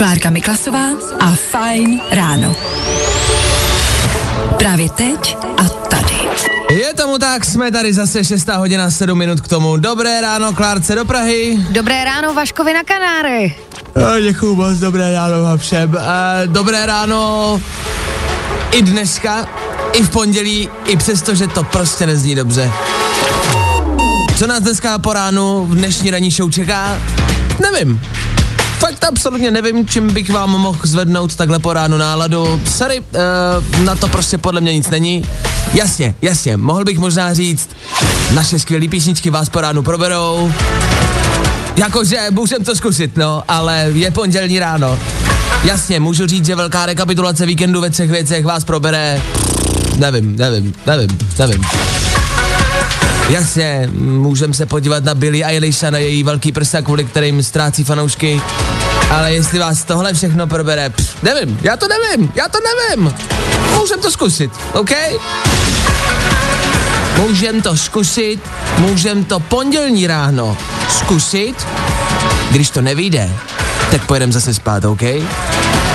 Klárka Miklasová a Fajn ráno. Právě teď a tady. Je tomu tak, jsme tady zase 6 hodina 7 minut k tomu. Dobré ráno, Klárce do Prahy. Dobré ráno, Vaškovi na Kanáry. Děkuju moc, dobré ráno vám všem. E, dobré ráno i dneska, i v pondělí, i přesto, že to prostě nezní dobře. Co nás dneska po ránu v dnešní ranní show čeká? Nevím. Absolutně nevím, čím bych vám mohl zvednout takhle po ránu náladu. Sorry, uh, na to prostě podle mě nic není. Jasně, jasně, mohl bych možná říct, naše skvělé písničky vás po ránu proberou. Jakože můžem to zkusit, no, ale je pondělní ráno. Jasně, můžu říct, že velká rekapitulace víkendu ve třech věcech vás probere. Nevím, nevím, nevím, nevím. Jasně, můžeme se podívat na Billie Eilish a na její velký prsa, kvůli kterým ztrácí fanoušky. Ale jestli vás tohle všechno probere, pff, nevím, já to nevím, já to nevím. Můžem to zkusit, OK? Můžem to zkusit, můžem to pondělní ráno zkusit. Když to nevyjde, tak pojedeme zase spát, OK?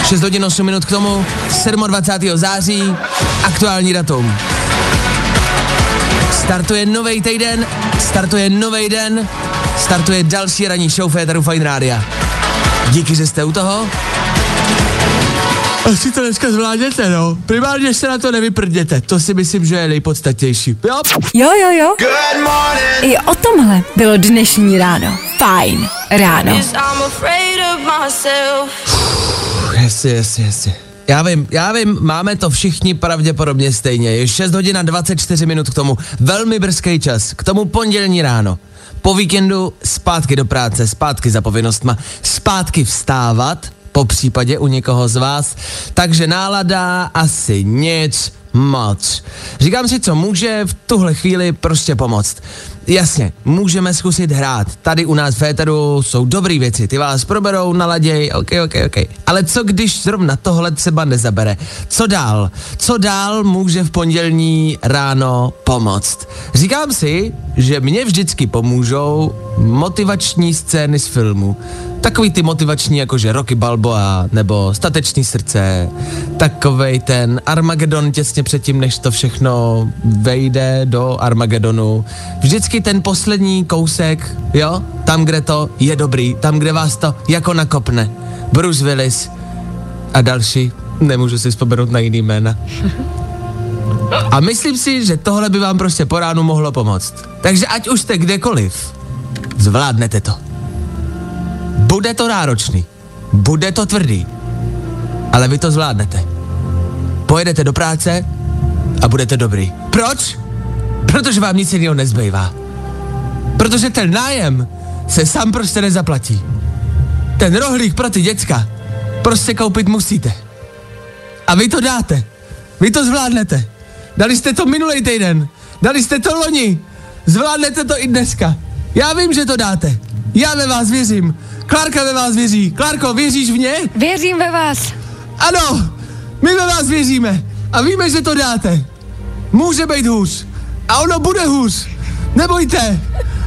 6 hodin 8 minut k tomu, 27. září, aktuální datum. Startuje nový týden, startuje nový den, startuje další ranní show Féteru Fine Rádia. Díky, že jste u toho. Asi to dneska zvládnete, no. Primárně se na to nevyprdněte, to si myslím, že je nejpodstatnější. Jo? Jo, jo, jo. I o tomhle bylo dnešní ráno. Fajn ráno. Jasně, jasně, jasně. Já vím, já vím, máme to všichni pravděpodobně stejně. Je 6 hodin a 24 minut k tomu. Velmi brzký čas. K tomu pondělní ráno. Po víkendu zpátky do práce, zpátky za povinnostma, zpátky vstávat, po případě u někoho z vás. Takže nálada asi nic moc. Říkám si, co může v tuhle chvíli prostě pomoct. Jasně, můžeme zkusit hrát. Tady u nás v Féteru jsou dobré věci, ty vás proberou, naladěj, ok, ok, ok. Ale co když zrovna tohle třeba nezabere? Co dál? Co dál může v pondělní ráno pomoct? Říkám si, že mě vždycky pomůžou motivační scény z filmu. Takový ty motivační, jakože Rocky Balboa, nebo Statečný srdce, takovej ten Armagedon těsně předtím, než to všechno vejde do Armagedonu. Vždycky ten poslední kousek, jo, tam, kde to je dobrý, tam, kde vás to jako nakopne. Bruce Willis a další, nemůžu si vzpomenout na jiný jména. A myslím si, že tohle by vám prostě po ránu mohlo pomoct. Takže ať už jste kdekoliv, zvládnete to. Bude to náročný, bude to tvrdý, ale vy to zvládnete. Pojedete do práce a budete dobrý. Proč? Protože vám nic jiného nezbývá. Protože ten nájem se sám prostě nezaplatí. Ten rohlík pro ty děcka prostě koupit musíte. A vy to dáte. Vy to zvládnete. Dali jste to minulý týden. Dali jste to loni. Zvládnete to i dneska. Já vím, že to dáte. Já ve vás věřím. Klárka ve vás věří. Klárko, věříš v mě? Věřím ve vás. Ano, my ve vás věříme. A víme, že to dáte. Může být hůř. A ono bude hůř. Nebojte.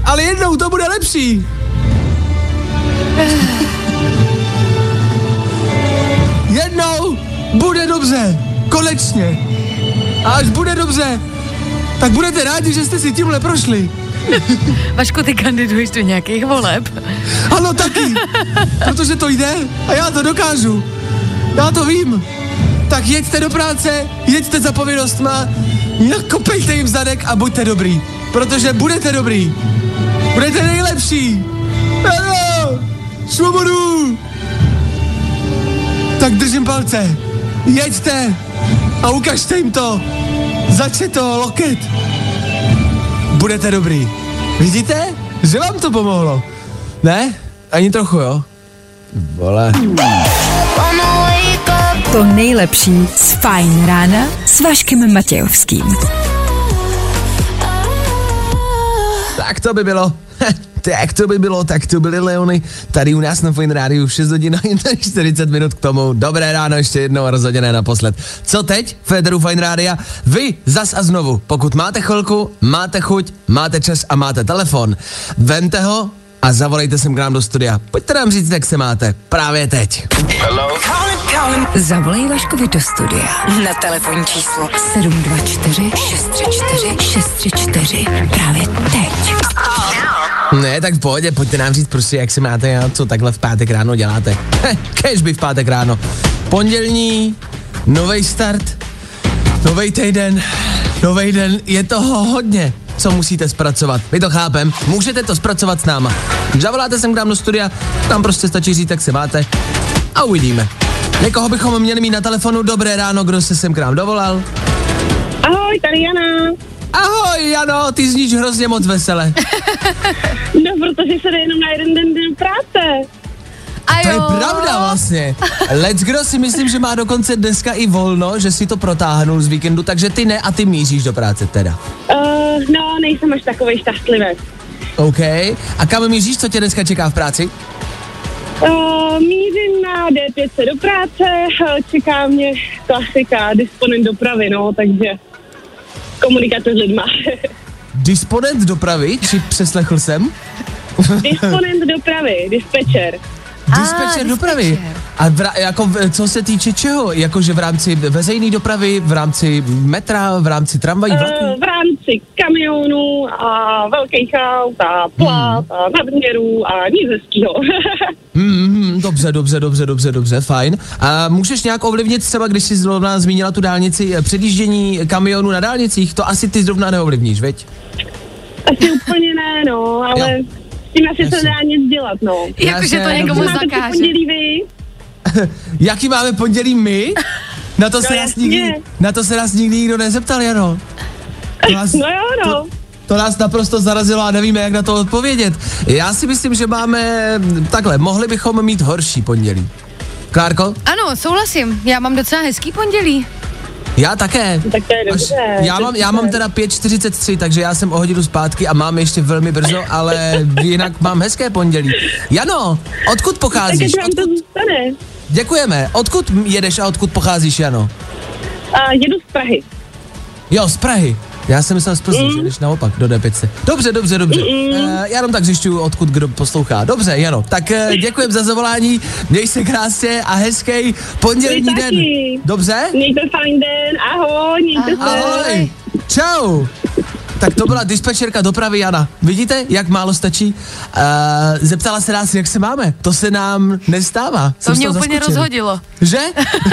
Ale jednou to bude lepší. Jednou bude dobře. Konečně. A až bude dobře, tak budete rádi, že jste si tímhle prošli. Vašku, ty kandiduješ do nějakých voleb. Ano, taky. Protože to jde a já to dokážu. Já to vím. Tak jeďte do práce, jeďte za povinnostma, nakopejte jim zadek a buďte dobrý. Protože budete dobrý. Budete nejlepší. Ano, svobodu. Tak držím palce. Jeďte a ukažte jim to. Začne to loket. Budete dobrý. Vidíte? Že vám to pomohlo. Ne? Ani trochu, jo? Vole. To nejlepší z Fajn rána s Vaškem Matějovským. Tak to by bylo. Tak to by bylo, tak to byly Leony. Tady u nás na Fine Rádiu v 6 hodin a 40 minut k tomu. Dobré ráno ještě jednou a rozhodně ne naposled. Co teď? Federu Fine Rádia. Vy zas a znovu, pokud máte chvilku, máte chuť, máte čas a máte telefon, vemte ho a zavolejte sem k nám do studia. Pojďte nám říct, jak se máte. Právě teď. Zavolej Vaškovi do studia na telefonní číslo 724 634 634 právě teď. Ne, tak v pohodě, pojďte nám říct prostě, jak se máte a co takhle v pátek ráno děláte. Kež by v pátek ráno. Pondělní, nový start, nový týden, nový den, je toho hodně co musíte zpracovat. My to chápem, můžete to zpracovat s náma. Zavoláte sem k nám do studia, tam prostě stačí říct, jak se máte a uvidíme. Někoho bychom měli mít na telefonu. Dobré ráno, kdo se sem k nám dovolal? Ahoj, tady Jana. Ahoj, Jano, ty zníš hrozně moc vesele. No, protože se jde jenom na jeden den, den práce. A To je jo. pravda vlastně. Let's kdo si myslím, že má dokonce dneska i volno, že si to protáhnul z víkendu, takže ty ne a ty míříš do práce teda. Uh, no, nejsem až takový šťastlivec. OK. A kam míříš, co tě dneska čeká v práci? Uh, mířím na D5 do práce, eh, čeká mě klasika, disponent dopravy, no, takže komunikace s lidma. Disponent dopravy, či přeslechl jsem? disponent dopravy, dispečer. Dispečer dispečer. dopravy. A jako, v- co se týče čeho? Jakože v rámci veřejné dopravy, v rámci metra, v rámci tramvají, Uh, vlaků? v rámci kamionů a velkých aut a plát a nadměrů a nic hezkýho. Hmm, hmm, dobře, dobře, dobře, dobře, dobře, fajn. A můžeš nějak ovlivnit třeba, když jsi zrovna zmínila tu dálnici, eh, předjíždění kamionů na dálnicích, to asi ty zrovna neovlivníš, veď? Asi úplně ne, no, ale Jo. s tím asi se nedá nic dělat, no. Jakože to někomu zakáže. pondělí vy? Jaký máme pondělí my? Na to, se nás jasně. nikdy, na to se nás nikdy nikdo nezeptal, Jano. To nás, No jo, no. To, to nás naprosto zarazilo a nevíme, jak na to odpovědět. Já si myslím, že máme takhle, mohli bychom mít horší pondělí. Klárko? Ano, souhlasím. Já mám docela hezký pondělí. Já také. Tak to je dobře. já, to mám, já mám teda 5.43, takže já jsem o hodinu zpátky a mám ještě velmi brzo, ale jinak mám hezké pondělí. Jano, odkud Tak pocházíš? to Odkud, zůstane. děkujeme. Odkud jedeš a odkud pocházíš, Jano? A jedu z Prahy. Jo, z Prahy. Já jsem myslel z Plzně, Mm. že jdeš naopak do D5. Dobře, dobře, dobře. Uh, já jenom tak zjišťuju, odkud kdo poslouchá. Dobře, Jano. Tak uh, děkujem za zavolání, měj se krásně a hezký pondělní den. Dobře? Mějte fajn den, ahoj, mějte se. Ahoj. Čau. Tak to byla dispečerka dopravy Jana. Vidíte, jak málo stačí? Uh, zeptala se nás, jak se máme. To se nám nestává. To Jsem z mě úplně zaskočený. rozhodilo. Že?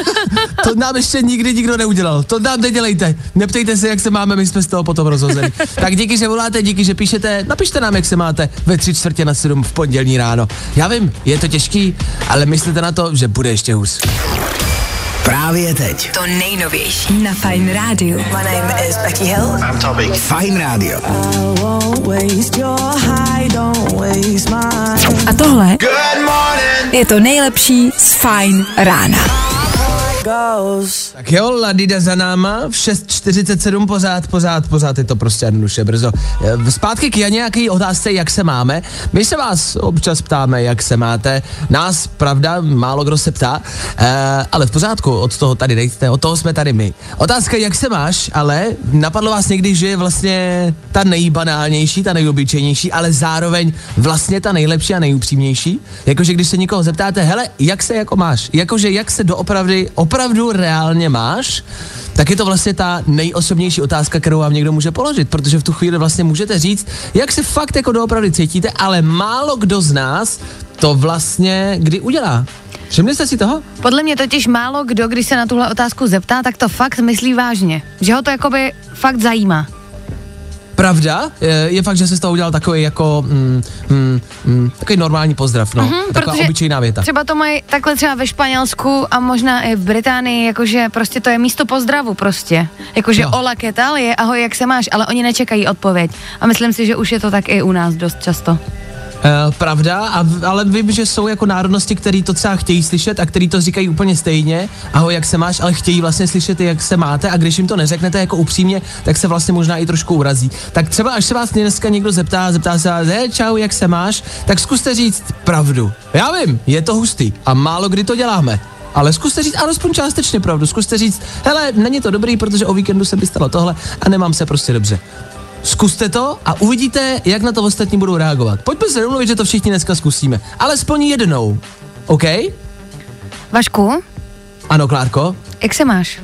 to nám ještě nikdy nikdo neudělal. To nám nedělejte. Neptejte se, jak se máme, my jsme z toho potom rozhozeni. tak díky, že voláte, díky, že píšete. Napište nám, jak se máte ve tři čtvrtě na sedm v pondělní ráno. Já vím, je to těžký, ale myslete na to, že bude ještě hůř. Právě teď. To nejnovější na Fajn rádiu. My name is Becky Hill. I'm Topic. Fajn rádio. A tohle je to nejlepší z Fajn rána. Tak jo, Ladida za náma, v 6.47 pořád, pořád, pořád je to prostě jednoduše brzo. Eh, Zpátky k Janě, jaký otázce, jak se máme. My se vás občas ptáme, jak se máte. Nás, pravda, málo kdo se ptá, eh, ale v pořádku, od toho tady nejste, od toho jsme tady my. Otázka, jak se máš, ale napadlo vás někdy, že je vlastně ta nejbanálnější, ta nejobyčejnější, ale zároveň vlastně ta nejlepší a nejupřímnější. Jakože když se někoho zeptáte, hele, jak se jako máš? Jakože jak se doopravdy, opravdu reálně máš? Tak je to vlastně ta nejosobnější otázka, kterou vám někdo může položit, protože v tu chvíli vlastně můžete říct, jak se fakt jako doopravdy cítíte, ale málo kdo z nás to vlastně kdy udělá. Všimli jste si toho? Podle mě totiž málo kdo, když se na tuhle otázku zeptá, tak to fakt myslí vážně. Že ho to jakoby fakt zajímá. Pravda, je, fakt, že se z toho udělal takový jako, mm, mm, mm, takový normální pozdrav, no. Mm, taková obyčejná věta. Třeba to mají takhle třeba ve Španělsku a možná i v Británii, jakože prostě to je místo pozdravu prostě. Jakože Jo. hola, ¿qué tal je, ahoj, jak se máš, ale oni nečekají odpověď. A myslím si, že už je to tak i u nás dost často. Uh, pravda, a, ale vím, že jsou jako národnosti, které to třeba chtějí slyšet a který to říkají úplně stejně. Ahoj, jak se máš, ale chtějí vlastně slyšet, jak se máte a když jim to neřeknete jako upřímně, tak se vlastně možná i trošku urazí. Tak třeba až se vás dneska někdo zeptá, zeptá se vás, "Hej, čau, jak se máš, tak zkuste říct pravdu. Já vím, je to hustý a málo kdy to děláme. Ale zkuste říct alespoň částečně pravdu. Zkuste říct, hele, není to dobrý, protože o víkendu se mi stalo tohle a nemám se prostě dobře. Zkuste to a uvidíte, jak na to ostatní budou reagovat. Pojďme se domluvit, že to všichni dneska zkusíme. Alespoň jednou. OK? Vašku, Ano, Klárko? jak se máš?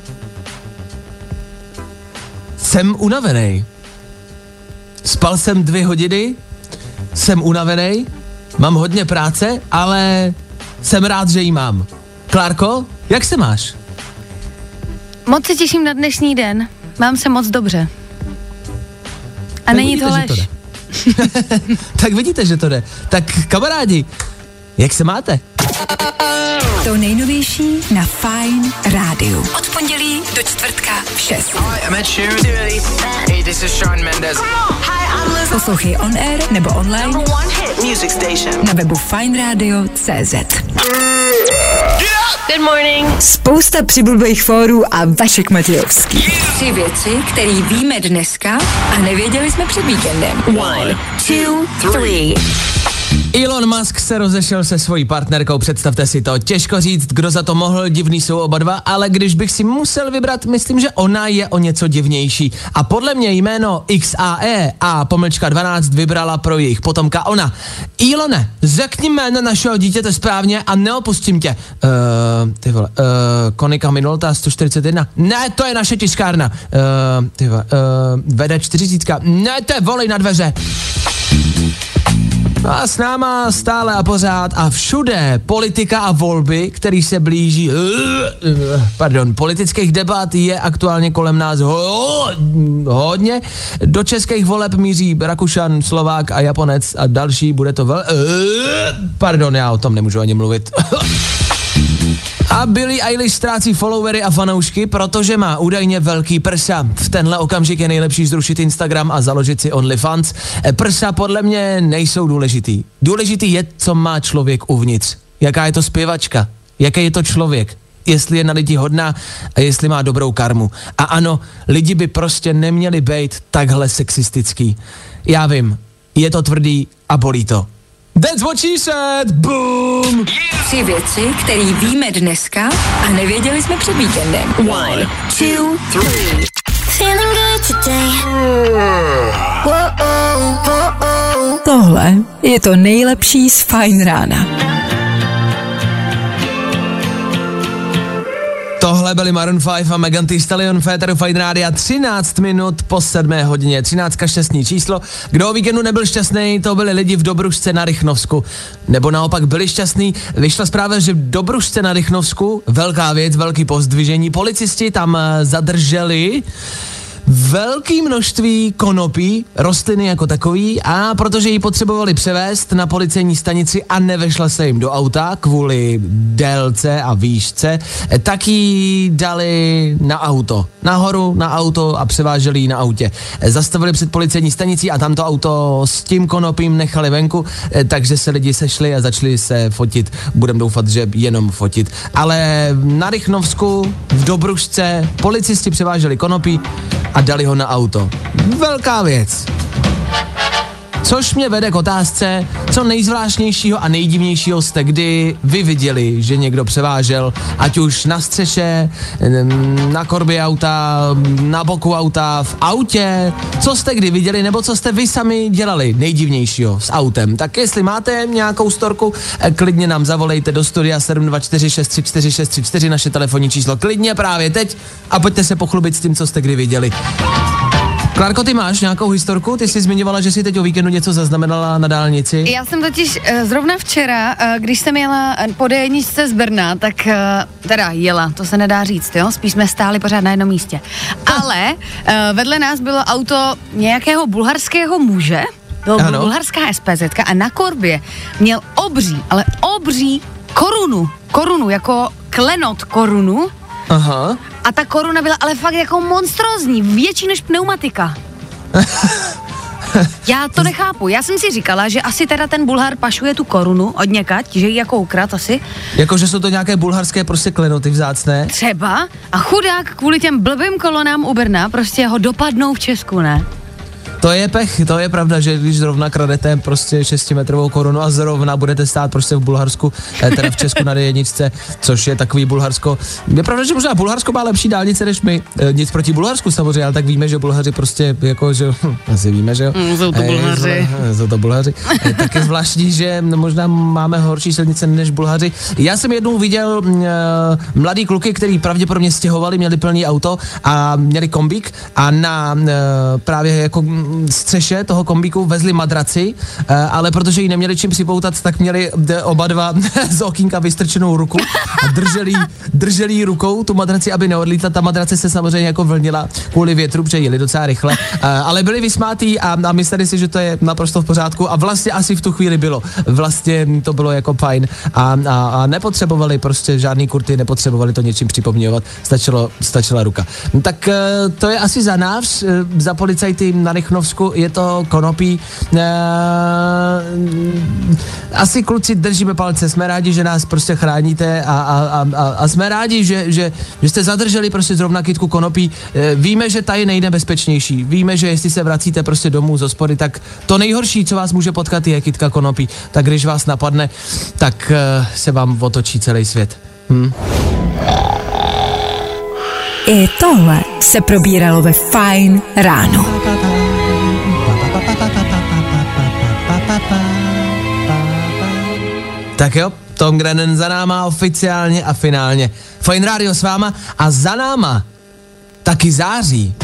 Jsem unavený. Spal jsem dvě hodiny, jsem unavený, mám hodně práce, ale jsem rád, že ji mám. Klárko, jak se máš? Moc se těším na dnešní den. Mám se moc dobře. A Tak není to vidíte, lež. tak vidíte, že to jde. Tak kamarádi, jak se máte? To nejnovější na Fine Rádiu. Od pondělí do čtvrtka v 6. Hi, I'm Ed Sheeran. Hey, this is Shawn Mendes. Poslouchej on air nebo online Music station. na webu fineradio.cz. Good morning. Spousta přibulbých fórů a Vašek Matějovský. Tři věci, které víme dneska a nevěděli jsme před víkendem. One, two, three. Elon Musk se rozešel se svojí partnerkou, představte si to. Těžko říct, kdo za to mohl, divný jsou oba dva, ale když bych si musel vybrat, myslím, že ona je o něco divnější. A podle mě jméno XAE a pomlčka 12 vybrala pro jejich potomka ona. Elone, řekni jméno našeho dítěte správně a neopustím tě. Uh, ty vole, uh, Konika Minolta 141. Ne, to je naše tiskárna. Uh, ty vole, uh, vede 40. Ne, to je volej na dveře. No a s náma stále a pořád a všude politika a volby, který se blíží, pardon, politických debat je aktuálně kolem nás ho, hodně. Do českých voleb míří Rakušan, Slovák a Japonec a další, bude to vel... Pardon, já o tom nemůžu ani mluvit. A Billie Eilish ztrácí followery a fanoušky, protože má údajně velký prsa. V tenhle okamžik je nejlepší zrušit Instagram a založit si OnlyFans. E, Prsa podle mě nejsou důležitý. Důležitý je, co má člověk uvnitř. Jaká je to zpěvačka? Jaký je to člověk? Jestli je na lidi hodná a jestli má dobrou karmu. A ano, lidi by prostě neměli být takhle sexistický. Já vím, je to tvrdý a bolí to. That's what she said! Boom! Tři věci, které víme dneska a nevěděli jsme před víkendem. One, two, three. Feeling good today. Tohle je to nejlepší z Fine rána. Tohle byli Maroon 5 a Megan Thee Stallion Féteru Fine Rádia 13 minut po 7 hodině. 13 šťastný číslo. Kdo o víkendu nebyl šťastný, to byli lidi v Dobrušce na Rychnovsku. Nebo naopak byli šťastní. Vyšla zpráva, že v Dobrušce na Rychnovsku, velká věc, velký pozdvižení, policisti tam eh, zadrželi velké množství konopí, rostliny jako takový a protože ji potřebovali převést na policejní stanici a nevešla se jim do auta kvůli délce a výšce, tak ji dali na auto. Nahoru na auto a převáželi ji na autě. Zastavili před policejní stanicí a tam to auto s tím konopím nechali venku, takže se lidi sešli a začali se fotit. Budem doufat, že jenom fotit. Ale na Rychnovsku, v Dobrušce, policisti převáželi konopí a dali ho na auto. Velká věc. Což mě vede k otázce, co nejzvláštnějšího a nejdivnějšího jste kdy vy viděli, že někdo převážel, ať už na střeše, na korbě auta, na boku auta, v autě, co jste kdy viděli, nebo co jste vy sami dělali nejdivnějšího s autem. Tak jestli máte nějakou storku, eh, klidně nám zavolejte do studia 724 634 634 naše telefonní číslo klidně právě teď a pojďte se pochlubit s tím, co jste kdy viděli. Klárko, ty máš nějakou historku? Ty jsi zmiňovala, že jsi teď o víkendu něco zaznamenala na dálnici. Já jsem totiž uh, zrovna včera, uh, když jsem jela eh, po d z Brna, tak teda jela, to se nedá říct, jo, spíš jsme stáli pořád na jednom místě. Ale vedle nás bylo auto nějakého bulharského muže, byl Ano. bulharská SPZ a na korbě měl obří, ale obří korunu, korunu, jako klenot korunu Aha. A ta koruna byla ale fakt jako monstrózní, větší než pneumatika. Já to nechápu. Já jsem si říkala, že asi teda ten Bulhar pašuje tu korunu od někať, že ji jako ukrat asi. Jako, že jsou to nějaké bulharské prostě klenoty vzácné. Třeba. A chudák kvůli těm blbým kolonám u Brna prostě ho dopadnou v Česku, ne? To je pech, to je pravda, že když zrovna kradete prostě 6-metrovou korunu a zrovna budete stát prostě v Bulharsku, eh, teda v Česku na D1, což je takový Bulharsko. Je pravda, že možná Bulharsko má lepší dálnice než my. Eh, Nic proti Bulharsku samozřejmě, ale tak víme, že Bulhaři prostě jako, že asi víme, že jo. Mm, jsou to Eh, Bulhaři. Jsou to Bulhaři. Tak je zvláštní, že možná máme horší silnice než Bulhaři. Já jsem jednou viděl eh, mladý kluky, který pravděpodobně stěhovali, měli plný auto a měli kombík a na právě jako mm, střeše toho kombíku vezli madraci, eh, ale protože ji neměli čím připoutat, tak měli d- oba dva z okýnka vystrčenou ruku a drželi, drželi rukou tu madraci, aby neodlítla. Ta madrace se samozřejmě jako vlnila kvůli větru, protože jeli docela rychle, eh, ale byli vysmátí a, a mysleli si, že to je naprosto v pořádku a vlastně asi v tu chvíli bylo. Vlastně to bylo jako fajn a, a, a nepotřebovali prostě žádný kurty, nepotřebovali to něčím připomíňovat, stačilo, stačila ruka. Tak eh, to je asi za nás, eh, za policajty na Rychnovsku, je to konopí. Eh, Asi kluci držíme palce, jsme rádi, že nás prostě chráníte a, a, a, a, a jsme rádi, že, že, že jste zadrželi prostě zrovna kytku konopí. Eh, Víme, že ta je nejnebezpečnější. Víme, že jestli se vracíte prostě domů z hospody, tak to nejhorší, co vás může potkat, je kytka konopí. Tak když vás napadne, tak eh, se vám otočí celý svět. Hm? I tohle se probíralo ve Fine ráno. Tak jo, Tom Grennan za náma oficiálně a finálně. Fine Radio s váma a za náma taky září.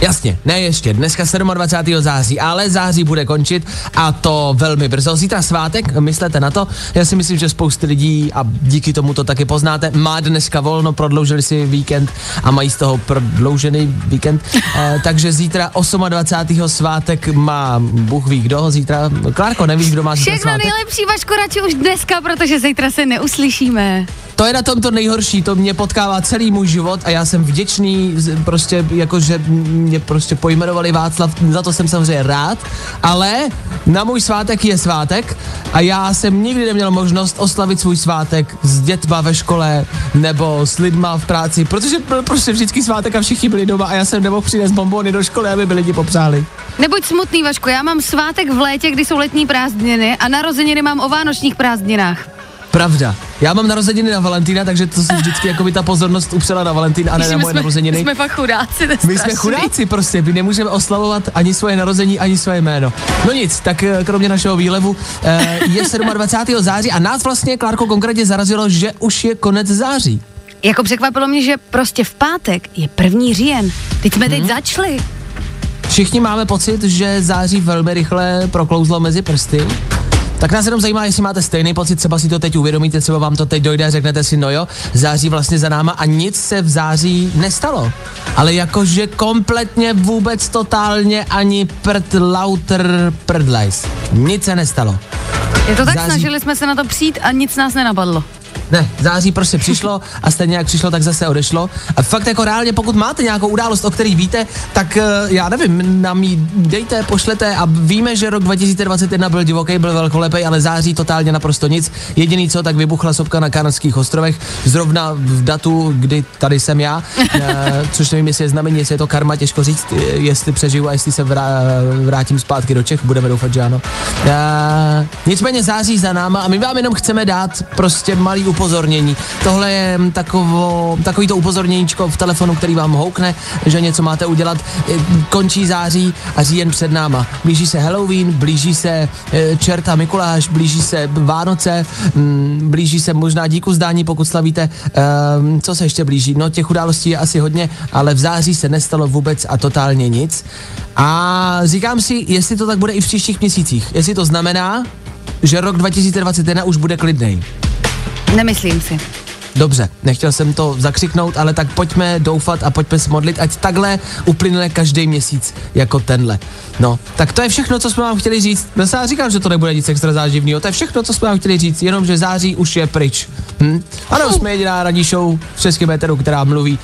Jasně, ne ještě, dneska 27. září, ale září bude končit a to velmi brzo. Zítra svátek, myslete na to. Já si myslím, že spousty lidí a díky tomu to taky poznáte, má dneska volno, prodloužili si víkend a mají z toho prodloužený víkend. Eh, takže zítra 28. svátek má Bůh ví kdo, zítra, Klárko, nevíš, kdo má zítra Všechno svátek? nejlepší, Vašku, radši už dneska, protože zítra se neuslyšíme. To je na tom to nejhorší, to mě potkává celý můj život a já jsem vděčný, prostě jako, že mě prostě pojmenovali Václav, za to jsem samozřejmě rád, ale na můj svátek je svátek a já jsem nikdy neměl možnost oslavit svůj svátek s dětma ve škole nebo s lidma v práci, protože byl prostě vždycky svátek a všichni byli doma a já jsem nemohl přinést bombony do školy, aby by lidi popřáli. Nebuď smutný, Vašku, já mám svátek v létě, kdy jsou letní prázdniny a narozeniny mám o vánočních prázdninách. Pravda. Já mám narozeniny na Valentína, takže to si vždycky jako by ta pozornost upřela na Valentín a ne na moje jsme, narozeniny. my jsme fakt chudáci, My jsme chudáci prostě, my nemůžeme oslavovat ani svoje narození, ani svoje jméno. No nic, tak eh, kromě našeho výlevu eh, je 27. září a nás vlastně, Klárko, konkrétně zarazilo, že už je konec září. Jako překvapilo mě, že prostě v pátek je první říjen. Teď jsme Mhm. teď začali. Všichni máme pocit, že září velmi rychle proklouzlo mezi prsty. Tak nás jenom zajímá, jestli máte stejný pocit, třeba si to teď uvědomíte, třeba vám to teď dojde a řeknete si, no jo, září vlastně za náma a nic se v září nestalo. Ale jakože kompletně vůbec totálně ani prd lauter prdlajs. Nic se nestalo. Je to tak, Září- snažili jsme se na to přijít a nic nás nenapadlo. Ne, září prostě přišlo a stejně jak přišlo, tak zase odešlo. A fakt jako reálně, pokud máte nějakou událost, o který víte, tak eh, já nevím, nám ji dejte, pošlete a víme, že rok 2021 byl divoký, byl velkolepý, ale září totálně naprosto nic. Jediný co, tak vybuchla sopka na Kanadských ostrovech, zrovna v datu, kdy tady jsem já, eh, což nevím, jestli je znamení, jestli je to karma, těžko říct, eh, jestli přežiju a jestli se vrá, vrátím zpátky do Čech, budeme doufat, že ano. Nicméně září za náma a my vám jenom chceme dát prostě malý upozornění. Tohle je takovo, takový to upozorněníčko v telefonu, který vám houkne, že něco máte udělat. Končí září a říjen před náma. Blíží se Halloween, blíží se eh, čerta Mikuláš, blíží se Vánoce, mm, blíží se možná díku zdání, pokud slavíte. Ehm, co se ještě blíží? No těch událostí je asi hodně, ale v září se nestalo vůbec a totálně nic. A říkám si, jestli to tak bude i v příštích měsících. Jestli to znamená, že rok 2021 už bude klidnej. Nemyslím si. Dobře, nechtěl jsem to zakřiknout, ale tak pojďme doufat a pojďme se modlit, ať takhle uplyne každý měsíc jako tenhle. No, tak to je všechno, co jsme vám chtěli říct. Já jsem říkal, že to nebude nic extra záživného, to je všechno, co jsme vám chtěli říct, jenom že září už je pryč. Hm? Ano, jsme jediná radí show v českém éteru, která mluví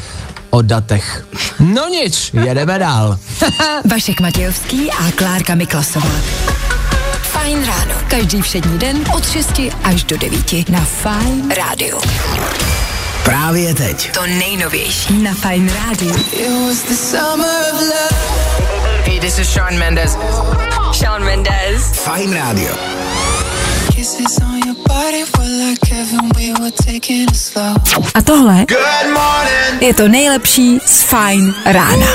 o datech. No nic, jedeme dál. Vašek Matějovský a Klárka Miklasová. Fajn ráno. Každý všední den od 6 až do 9 na Fajn rádiu. Právě teď. To nejnovější na Fajn rádiu. Hey, this is Sean Mendes. Shawn Mendes. Fajn rádio. A tohle je to nejlepší z Fajn rána.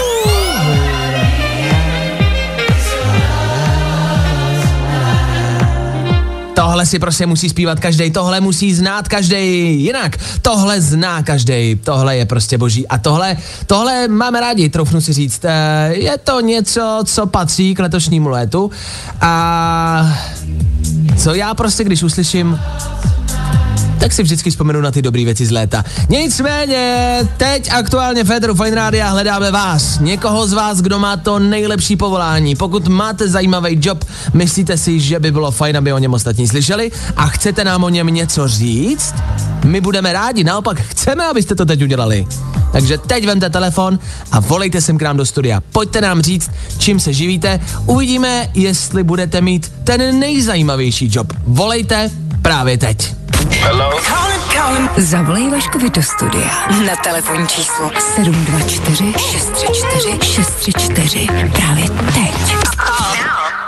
Tohle si prostě musí zpívat každý, tohle musí znát každý jinak. Tohle zná každý, tohle je prostě boží. A tohle, tohle máme rádi, troufnu si říct. Eh, Je to něco, co patří k letošnímu létu. A co já prostě, když uslyším tak si vždycky vzpomenu na ty dobré věci z léta. Nicméně, teď aktuálně v Féteru Fine Rádia hledáme vás. Někoho z vás, kdo má to nejlepší povolání. Pokud máte zajímavý job, myslíte si, že by bylo fajn, aby o něm ostatní slyšeli a chcete nám o něm něco říct? My budeme rádi, naopak chceme, abyste to teď udělali. Takže teď vemte telefon a volejte sem k nám do studia. Pojďte nám říct, čím se živíte. Uvidíme, jestli budete mít ten nejzajímavější job. Volejte právě teď. Zavolej Vaškovi do studia. Na telefonní číslo. 724 634 634 právě teď.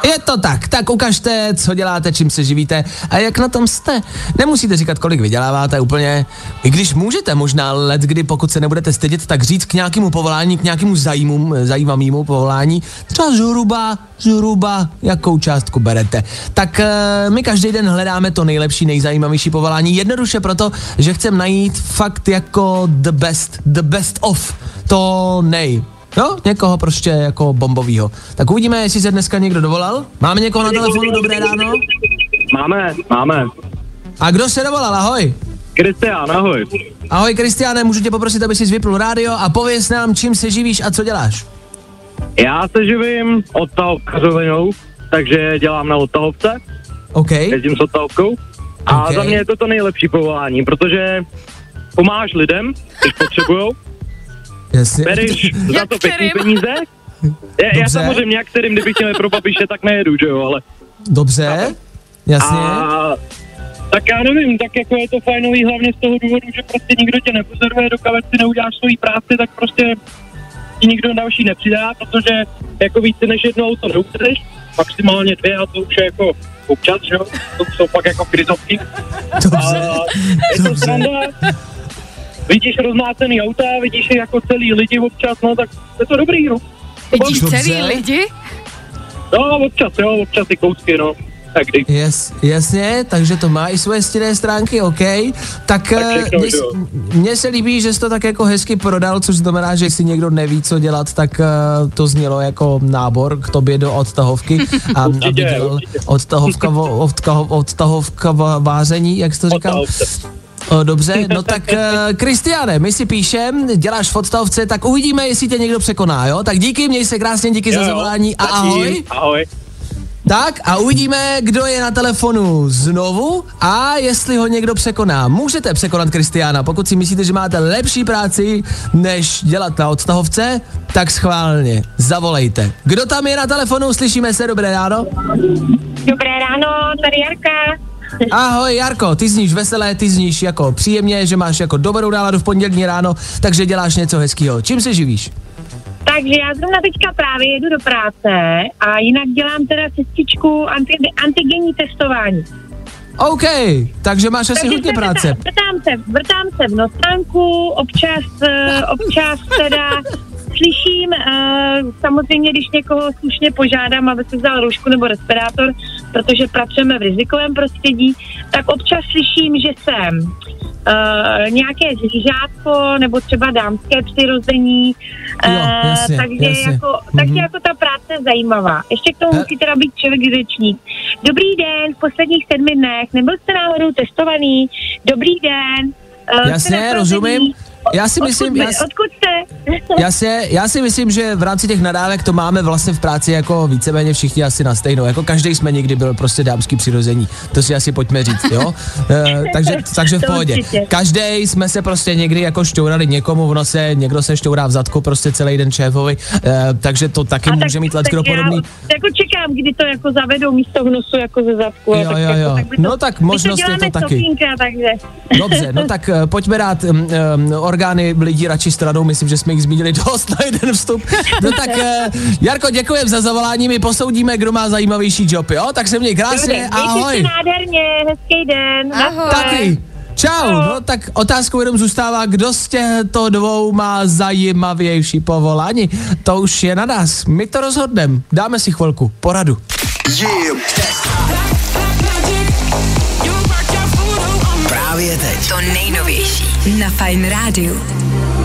Je to tak, tak ukažte, co děláte, čím se živíte a jak na tom jste. Nemusíte říkat, kolik vyděláváte úplně, i když můžete možná let, kdy pokud se nebudete stydět, tak říct k nějakému povolání, k nějakému zajímu, zajímavému povolání, třeba zhruba, zhruba, jakou částku berete. Tak e, my každý den hledáme to nejlepší, nejzajímavější povolání, jednoduše proto, že chceme najít fakt jako the best, the best of, to nej. Jo, někoho prostě jako bombovýho. Tak uvidíme, jestli se dneska někdo dovolal. Máme někoho na telefonu, dobré ráno. Máme, máme. A kdo se dovolal, ahoj. Kristián, ahoj. Ahoj Kristiáne, můžu tě poprosit, aby si vypnul rádio a pověs nám, čím se živíš a co děláš. Já se živím odtahovkařovinou, takže dělám na odtahovce, OK, jezdím s odtahovkou. A Ok. za mě je to to nejlepší povolání, protože pomáháš lidem, když potřebujou, jasně. bereš za to pěkný peníze. Já, já samozřejmě některým, kdybych měl pro babiše, tak nejedu, že jo, ale... Dobře, jasně. A tak já nevím, tak jako je to fajnový hlavně z toho důvodu, že prostě nikdo tě nepozoruje, dokud si neuděláš svoji práci, tak prostě ti nikdo další nepřidá, protože jako více než jedno auto neuvedeš, maximálně dvě a to už je jako občas, že jo, to jsou pak jako krizovky. A Dobře, je to dobře. sranda, vidíš rozmácený auta, vidíš je jako celý lidi občas, no tak je to dobrý, no. Vidíš Dobře. celý lidi? No občas, jo, občas ty kousky, no. Tak kdy. Yes, jasně, takže to má i svoje stinné stránky, OK. Tak eh, všechno mně, se líbí, že jsi to tak jako hezky prodal, což znamená, že si někdo neví, co dělat, tak eh, to znělo jako nábor k tobě do odtahovky. A Určitě, aby dělal určitě. odtahovka, odtahovka va- váření, jak jsi to říkal? Odtahovce. O, dobře, no tak uh, Kristiane, my si píšem, děláš v odstavce, tak uvidíme, jestli tě někdo překoná, jo? Tak díky, měj se krásně, díky Jo, za zavolání a ahoj. Ahoj. Tak a uvidíme, kdo je na telefonu znovu a jestli ho někdo překoná. Můžete překonat Kristiána, pokud si myslíte, že máte lepší práci, než dělat na odstahovce, tak schválně, zavolejte. Kdo tam je na telefonu, slyšíme se, dobré ráno. Dobré ráno, tady Jarka. Ahoj Jarko, ty zníš veselé, ty zníš jako příjemně, že máš jako dobrou náladu v pondělní ráno, takže děláš něco hezkého. Čím se živíš? Takže já zrovna teďka právě jedu do práce a jinak dělám teda cestičku anti, antigenní testování. OK, takže máš asi hodně práce. Vrtám, vrtám, se, vrtám se v notánku, občas, eh, občas teda slyším, uh, samozřejmě, když někoho slušně požádám, aby si vzal roušku nebo respirátor, protože pracujeme v rizikovém prostředí, tak občas slyším, že jsem uh, nějaké zvířátko nebo třeba dámské přirození, Jo, uh, jasně, takže jasně. jako, tak Mhm. je jako ta práce zajímavá. Ještě k tomu He- musí teda být člověk řečník. Dobrý den, v posledních sedmi dnech, nebyl jste náhodou testovaný? Dobrý den. eh, jste Jasně, rozumím. já si myslím, Odkud, já, si- odkud? já, si, já si myslím, že v rámci těch nadávek to máme vlastně v práci jako víceméně všichni asi na stejnou. Jako každý jsme někdy byl prostě dámský přirození. To si asi pojďme říct, jo? E, takže, takže v To pohodě. Každý jsme se prostě někdy jako šťourali někomu v nose, někdo se šťourá v zadku prostě celý den šéfovi, e, takže to taky A může mít leckdo já podobný. jako čekám, kdy to jako zavedou místo v nosu jako ze zadku. Jo, tak jo, jako, jo. Tak to, No tak možnost je to taky. Sofínka, takže. Dobře, no tak eh, pojďme dát um, um, orgány lidí radši stranou, myslím, že jsme jich zmínili dost na jeden vstup. No tak uh, Jarko, děkujem za zavolání, my posoudíme, kdo má zajímavější job, jo? Tak se měj krásně, ahoj. nádherně, hezký den. Ahoj. Taky. Čau, no tak otázkou jenom zůstává, kdo z těchto dvou má zajímavější povolání. To už je na nás, my to rozhodneme, dáme si chvilku, poradu. Právě teď. To nejnovější na Fine Radio.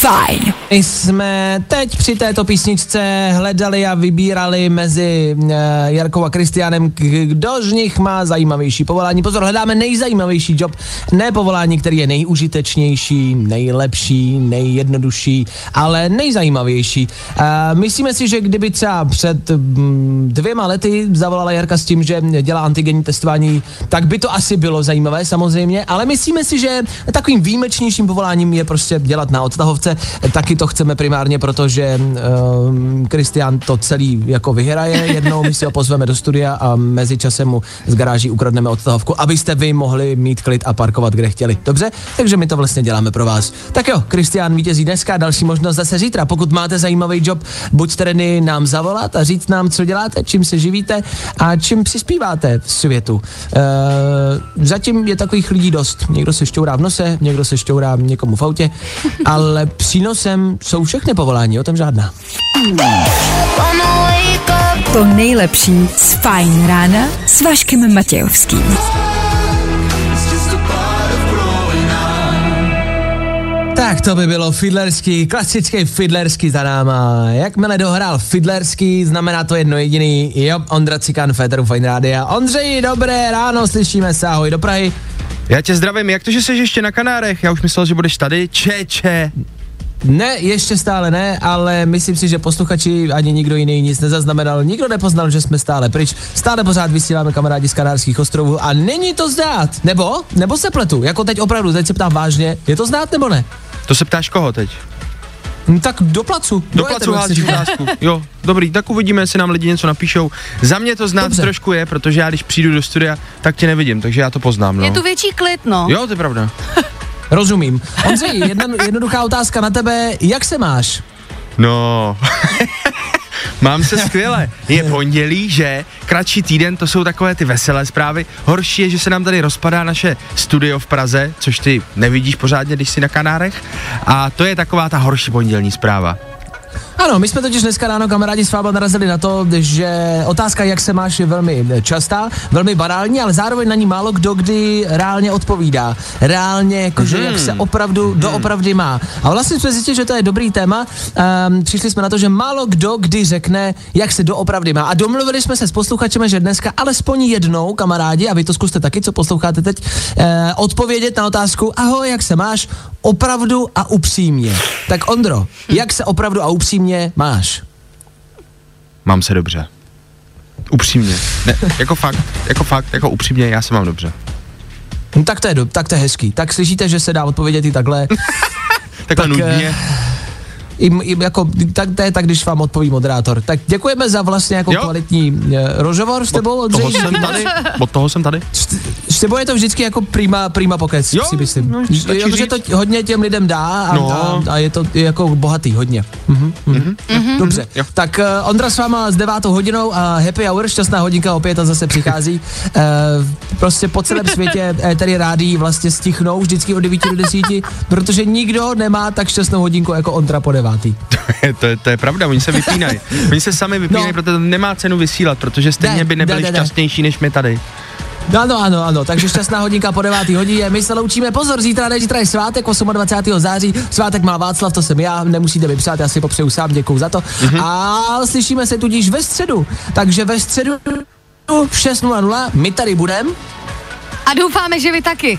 Fajn. My jsme teď při této písničce hledali a vybírali mezi uh, Jarkou a Kristianem, kdo z nich má zajímavější povolání. Pozor, hledáme nejzajímavější job, ne povolání, který je nejužitečnější, nejlepší, nejjednodušší, ale nejzajímavější. Uh, myslíme si, že kdyby třeba před mm, dvěma lety zavolala Jarka s tím, že dělá antigenní testování, tak by to asi bylo zajímavé samozřejmě, ale myslíme si, že takovým výjimečnějším povoláním je prostě dělat na odtahovce. Taky to chceme primárně, protože um, Kristian to celý jako vyhraje jednou, my si ho pozveme do studia a mezi časem mu z garáží ukradneme odtahovku, abyste vy mohli mít klid a parkovat, kde chtěli. Dobře? Takže my to vlastně děláme pro vás. Tak jo, Kristian vítězí dneska, další možnost zase zítra. Pokud máte zajímavý job, buďte ready nám zavolat a říct nám, co děláte, čím se živíte a čím přispíváte v světu. E, zatím je takových lidí dost. Někdo se šťourá v nose, někdo se šťourá někomu v autě, ale přínosem jsou všechny povolání, o tom žádná. To nejlepší z Fajn rána s Vaškem Matějovským. Tak to by bylo Fidlerský, klasický Fidlerský za náma. Jakmile dohrál Fidlerský, znamená to jedno jediný. Jo, Ondra Cikán, Féteru Fine Rádia. Ondřej, dobré ráno, slyšíme se, ahoj do Prahy. Já tě zdravím, jak to, že jsi ještě na Kanárech? Já už myslel, že budeš tady. Če, če. Ne, ještě stále ne, ale myslím si, že posluchači ani nikdo jiný nic nezaznamenal. Nikdo nepoznal, že jsme stále pryč. Stále pořád vysíláme kamarádi z Kanárských ostrovů a není to zdát. Nebo? Nebo se pletu? Jako teď opravdu, teď se ptám vážně. Je to znát nebo ne? To se ptáš koho teď? Hm, tak do placu. Do éteru, placu házíš otázku. Jo, dobrý, tak uvidíme, jestli nám lidi něco napíšou. Za mě to znát Dobře. trošku je, protože já když přijdu do studia, tak tě nevidím, takže já to poznám, no. Je tu větší klid, no. Jo, to je pravda. Rozumím. Ondřej, jedna, jednoduchá otázka na tebe. Jak se máš? No. Mám se skvěle. Je pondělí, že? Kratší týden, to jsou takové ty veselé zprávy. Horší je, že se nám tady rozpadá naše studio v Praze, což ty nevidíš pořádně, když jsi na Kanárech. A to je taková ta horší pondělní zpráva. Ano, my jsme totiž dneska ráno kamarádi s Fábel narazili na to, že otázka, jak se máš, je velmi častá, velmi banální, ale zároveň na ní málo kdo kdy reálně odpovídá. Reálně, jakože Mhm. jak se opravdu, doopravdy má. A vlastně jsme zjistili, že to je dobrý téma. Um, přišli jsme na to, že málo kdo kdy řekne, jak se doopravdy má. A domluvili jsme se s posluchačem, že dneska alespoň jednou, kamarádi, a vy to zkuste taky, co posloucháte teď, eh, odpovědět na otázku, ahoj, jak se máš, opravdu a upřímně. Tak Ondro, jak se opravdu a upřímně máš? Mám se dobře. Upřímně. Ne, jako fakt, jako fakt, jako upřímně, já se mám dobře. No, tak to je, tak to je hezký. Tak slyšíte, že se dá odpovědět i takhle. Takhle Tak, nudně. I, i, jako, tak, to je tak, když vám odpoví moderátor. Tak děkujeme za vlastně jako Jo. kvalitní uh, rozhovor s tebou, Od toho jsem tady, od toho jsem tady. S- S tebou je to vždycky jako prima, prima pokec, Jo, si myslím. no, Jakože říct. to hodně těm lidem dá a, No. a, a je to je jako bohatý hodně. Mhm, mhm. Dobře, Jo. tak uh, Ondra s váma s devátou hodinou a happy hour, šťastná hodinka opět a zase přichází. Uh, prostě po celém světě tady rádí vlastně stichnou vždycky od 9 do 10, protože nikdo nemá tak šťastnou hodinku jako Ondra po devátý. to, je, to je pravda, oni se vypínají. Oni se sami vypínají, No. no. protože to nemá cenu vysílat, protože stejně Ne, by nebyli ne, ne, ne. šťastnější než my tady. Ano, ano, ano, takže šťastná hodinka po 9. hodině. My se loučíme, pozor, zítra ne, zítra je svátek, 28. září. Svátek má Václav, to jsem já, nemusíte vypsat, já si popřeju sám, děkuju za to. Mhm. A slyšíme se tudíž ve středu. Takže ve středu v 6.00 my tady budeme. A doufáme, že vy taky.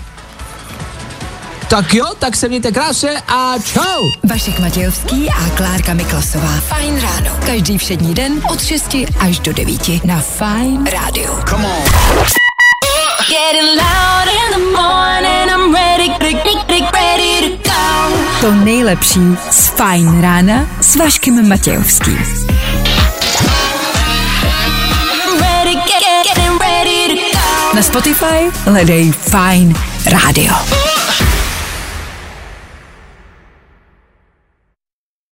Tak jo, tak se mějte krásně a čau. Vašek Matějovský a Klárka Miklasová. Fajn ráno. Každý všední den od 6 až do 9 na Fajn rádiu. Come on. Getting loud in the morning. I'm ready, ready, ready, ready to go. To nejlepší z Fajn rána s Vaškem Matějovským. Ready, get, get. Na Spotify hledej Fajn rádio.